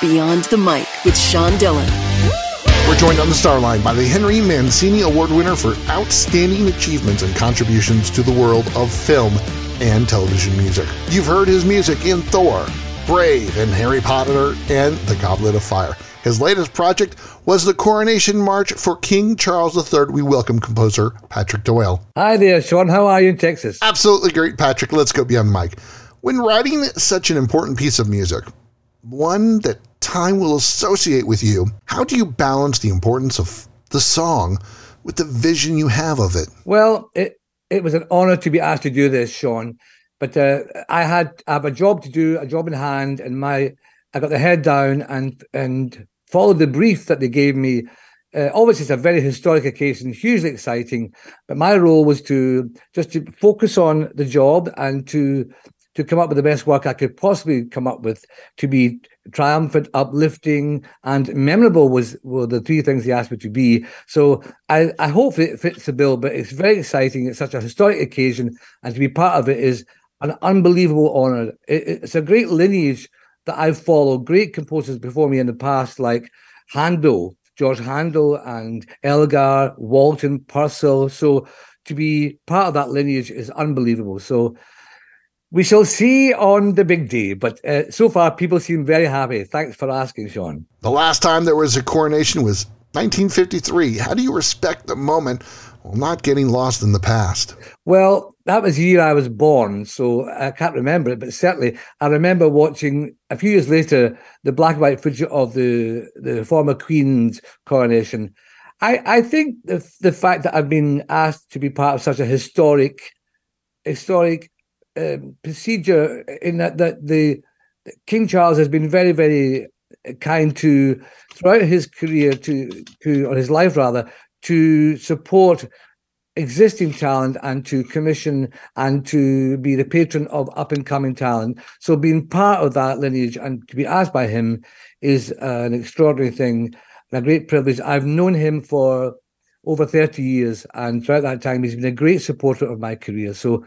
Beyond the Mic with Sean Dillon. We're joined on the Starline by the Henry Mancini Award winner for outstanding achievements and contributions to the world of film and television music. You've heard his music in Thor, Brave, and Harry Potter and The Goblet of Fire. His latest project was the Coronation March for King Charles III. We welcome composer Patrick Doyle. Hi there, Sean. How are you in Texas? Absolutely great, Patrick. Let's go beyond the mic. When writing such an important piece of music, one that time will associate with you, how do you balance the importance of the song with the vision you have of it? Well, it it was an honor to be asked to do this, Sean. But uh, I had I have a job to do, a job in hand, and my I got the head down and and followed the brief that they gave me. Uh, obviously, it's a very historic occasion, hugely exciting. But my role was to just to focus on the job and to to come up with the best work I could possibly come up with to be triumphant, uplifting, and memorable was were the three things he asked me to be. So I, I hope it fits the bill, but it's very exciting. It's such a historic occasion, and to be part of it is an unbelievable honor. It, it's a great lineage that I've followed, great composers before me in the past, like Handel, George Handel, and Elgar, Walton, Purcell. So to be part of that lineage is unbelievable. So we shall see on the big day, but uh, so far people seem very happy. Thanks for asking, Sean. The last time there was a coronation was 1953. How do you respect the moment while not getting lost in the past? Well, that was the year I was born, so I can't remember it, but certainly I remember watching a few years later the black and white footage of the, the former Queen's coronation. I, I think the, the fact that I've been asked to be part of such a historic, historic um, procedure in that, that the King Charles has been very, very kind to throughout his career to to or his life rather to support existing talent and to commission and to be the patron of up and coming talent. So being part of that lineage and to be asked by him is uh, an extraordinary thing and a great privilege. I've known him for over 30 years and throughout that time he's been a great supporter of my career. So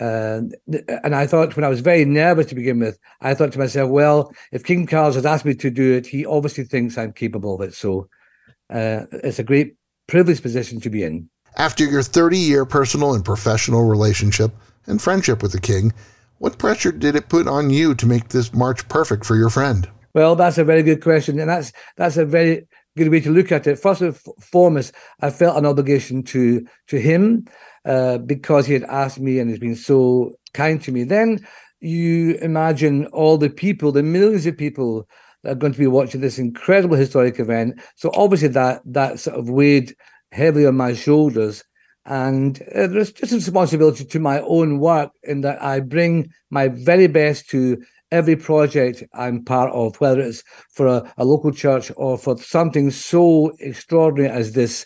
uh, and I thought when I was very nervous to begin with, I thought to myself, well, if King Charles has asked me to do it, he obviously thinks I'm capable of it. So uh, it's a great privileged position to be in. After your 30 year personal and professional relationship and friendship with the king, what pressure did it put on you to make this march perfect for your friend? Well, that's a very good question. And that's that's a very good way to look at it. First and foremost, I felt an obligation to to him uh, because he had asked me and has been so kind to me. Then you imagine all the people, the millions of people that are going to be watching this incredible historic event. So obviously that that sort of weighed heavily on my shoulders. And uh, there's just a responsibility to my own work in that I bring my very best to every project I'm part of, whether it's for a, a local church or for something so extraordinary as this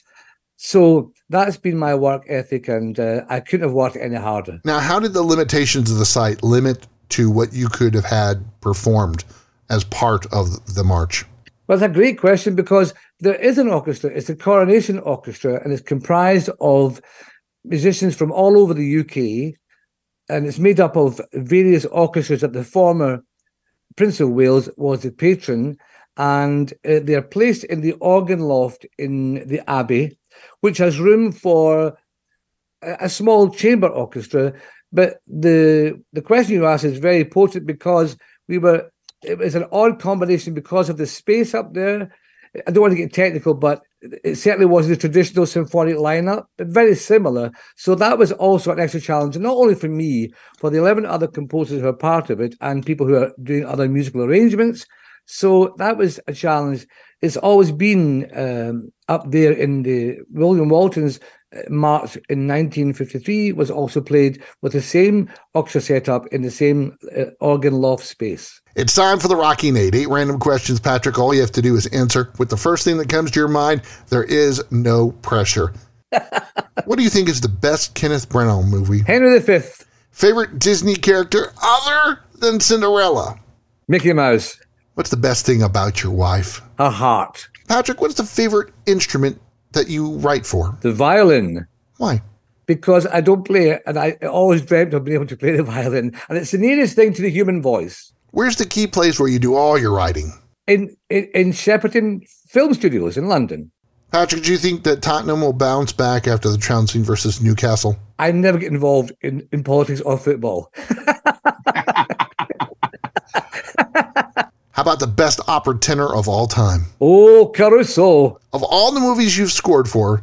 so that's been my work ethic, and uh, I couldn't have worked any harder. Now, how did the limitations of the site limit to what you could have had performed as part of the march? Well, it's a great question because there is an orchestra. It's a coronation orchestra, and it's comprised of musicians from all over the UK, and it's made up of various orchestras that the former Prince of Wales was the patron, and uh, they are placed in the organ loft in the Abbey which has room for a, small chamber orchestra. But the the question you ask is very important because we were it was an odd combination because of the space up there. I don't want to get technical, but it certainly wasn't the traditional symphonic lineup, but very similar. So that was also an extra challenge, not only for me, for the 11 other composers who are part of it and people who are doing other musical arrangements. So that was a challenge it's always been um, up there in the William Walton's uh, March in 1953 was also played with the same orchestra setup in the same uh, organ loft space. It's time for the Rockin' 8. Eight random questions, Patrick. All you have to do is answer with the first thing that comes to your mind. There is no pressure. what do you think is the best Kenneth Branagh movie? Henry V. Favorite Disney character other than Cinderella? Mickey Mouse. What's the best thing about your wife? A heart. Patrick, what's the favorite instrument that you write for? The violin. Why? Because I don't play it, and I always dreamt of being able to play the violin, and it's the nearest thing to the human voice. Where's the key place where you do all your writing? in, in, in Shepperton Film Studios in London. Patrick, do you think that Tottenham will bounce back after the trouncing versus Newcastle? I never get involved in, in politics or football. How about the best opera tenor of all time? Oh, Caruso. Of all the movies you've scored for,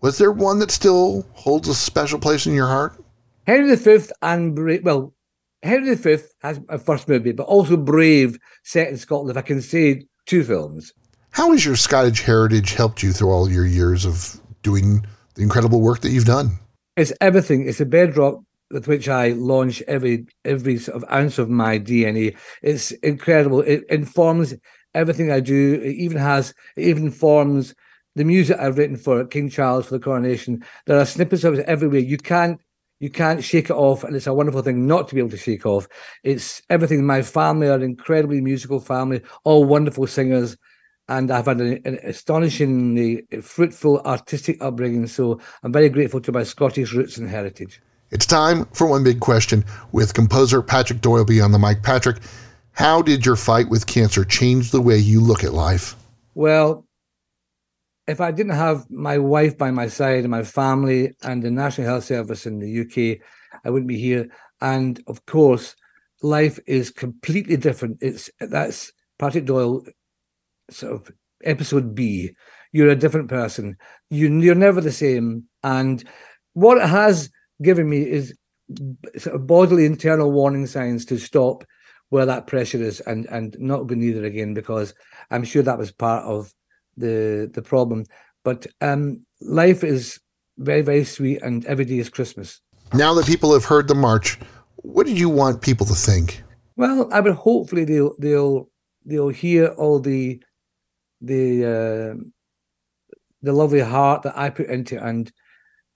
was there one that still holds a special place in your heart? Henry V and Brave. Well, Henry V has a first movie, but also Brave, set in Scotland. If I can say two films. How has your Scottish heritage helped you through all your years of doing the incredible work that you've done? It's everything. It's a bedrock with which I launch every every sort of ounce of my DNA. It's incredible. It informs everything I do. It even has it even forms the music I've written for King Charles for the coronation. There are snippets of it everywhere. You can't you can't shake it off, and it's a wonderful thing not to be able to shake off. It's everything. My family are an incredibly musical family, all wonderful singers, and I've had an, an astonishingly fruitful artistic upbringing. So I'm very grateful to my Scottish roots and heritage. It's time for one big question with composer Patrick Doyle on the mic. Patrick, how did your fight with cancer change the way you look at life? Well, if I didn't have my wife by my side and my family and the National Health Service in the UK, I wouldn't be here. And of course, life is completely different. It's that's Patrick Doyle, sort of episode B. You're a different person. You, you're never the same. And what it has given me is sort of bodily internal warning signs to stop where that pressure is and and not go it again because I'm sure that was part of the the problem. But um, life is very very sweet, and every day is Christmas. Now that people have heard the march, what did you want people to think? Well, I would hopefully they'll they'll they'll hear all the the uh, the lovely heart that I put into it and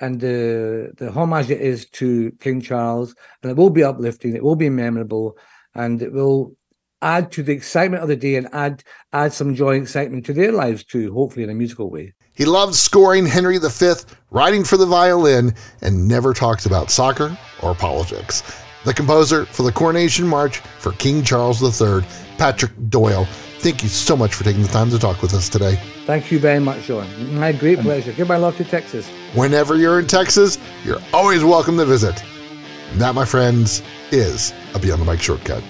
and the the homage it is to King Charles, and it will be uplifting, it will be memorable, and it will add to the excitement of the day and add add some joy and excitement to their lives too, hopefully in a musical way. He loved scoring Henry V, writing for the violin, and never talked about soccer or politics. The composer for the Coronation March for King Charles III, Patrick Doyle. Thank you so much for taking the time to talk with us today. Thank you very much, Sean. My great pleasure. Give my love to Texas. Whenever you're in Texas, you're always welcome to visit. And that, my friends, is a Beyond the Mic shortcut.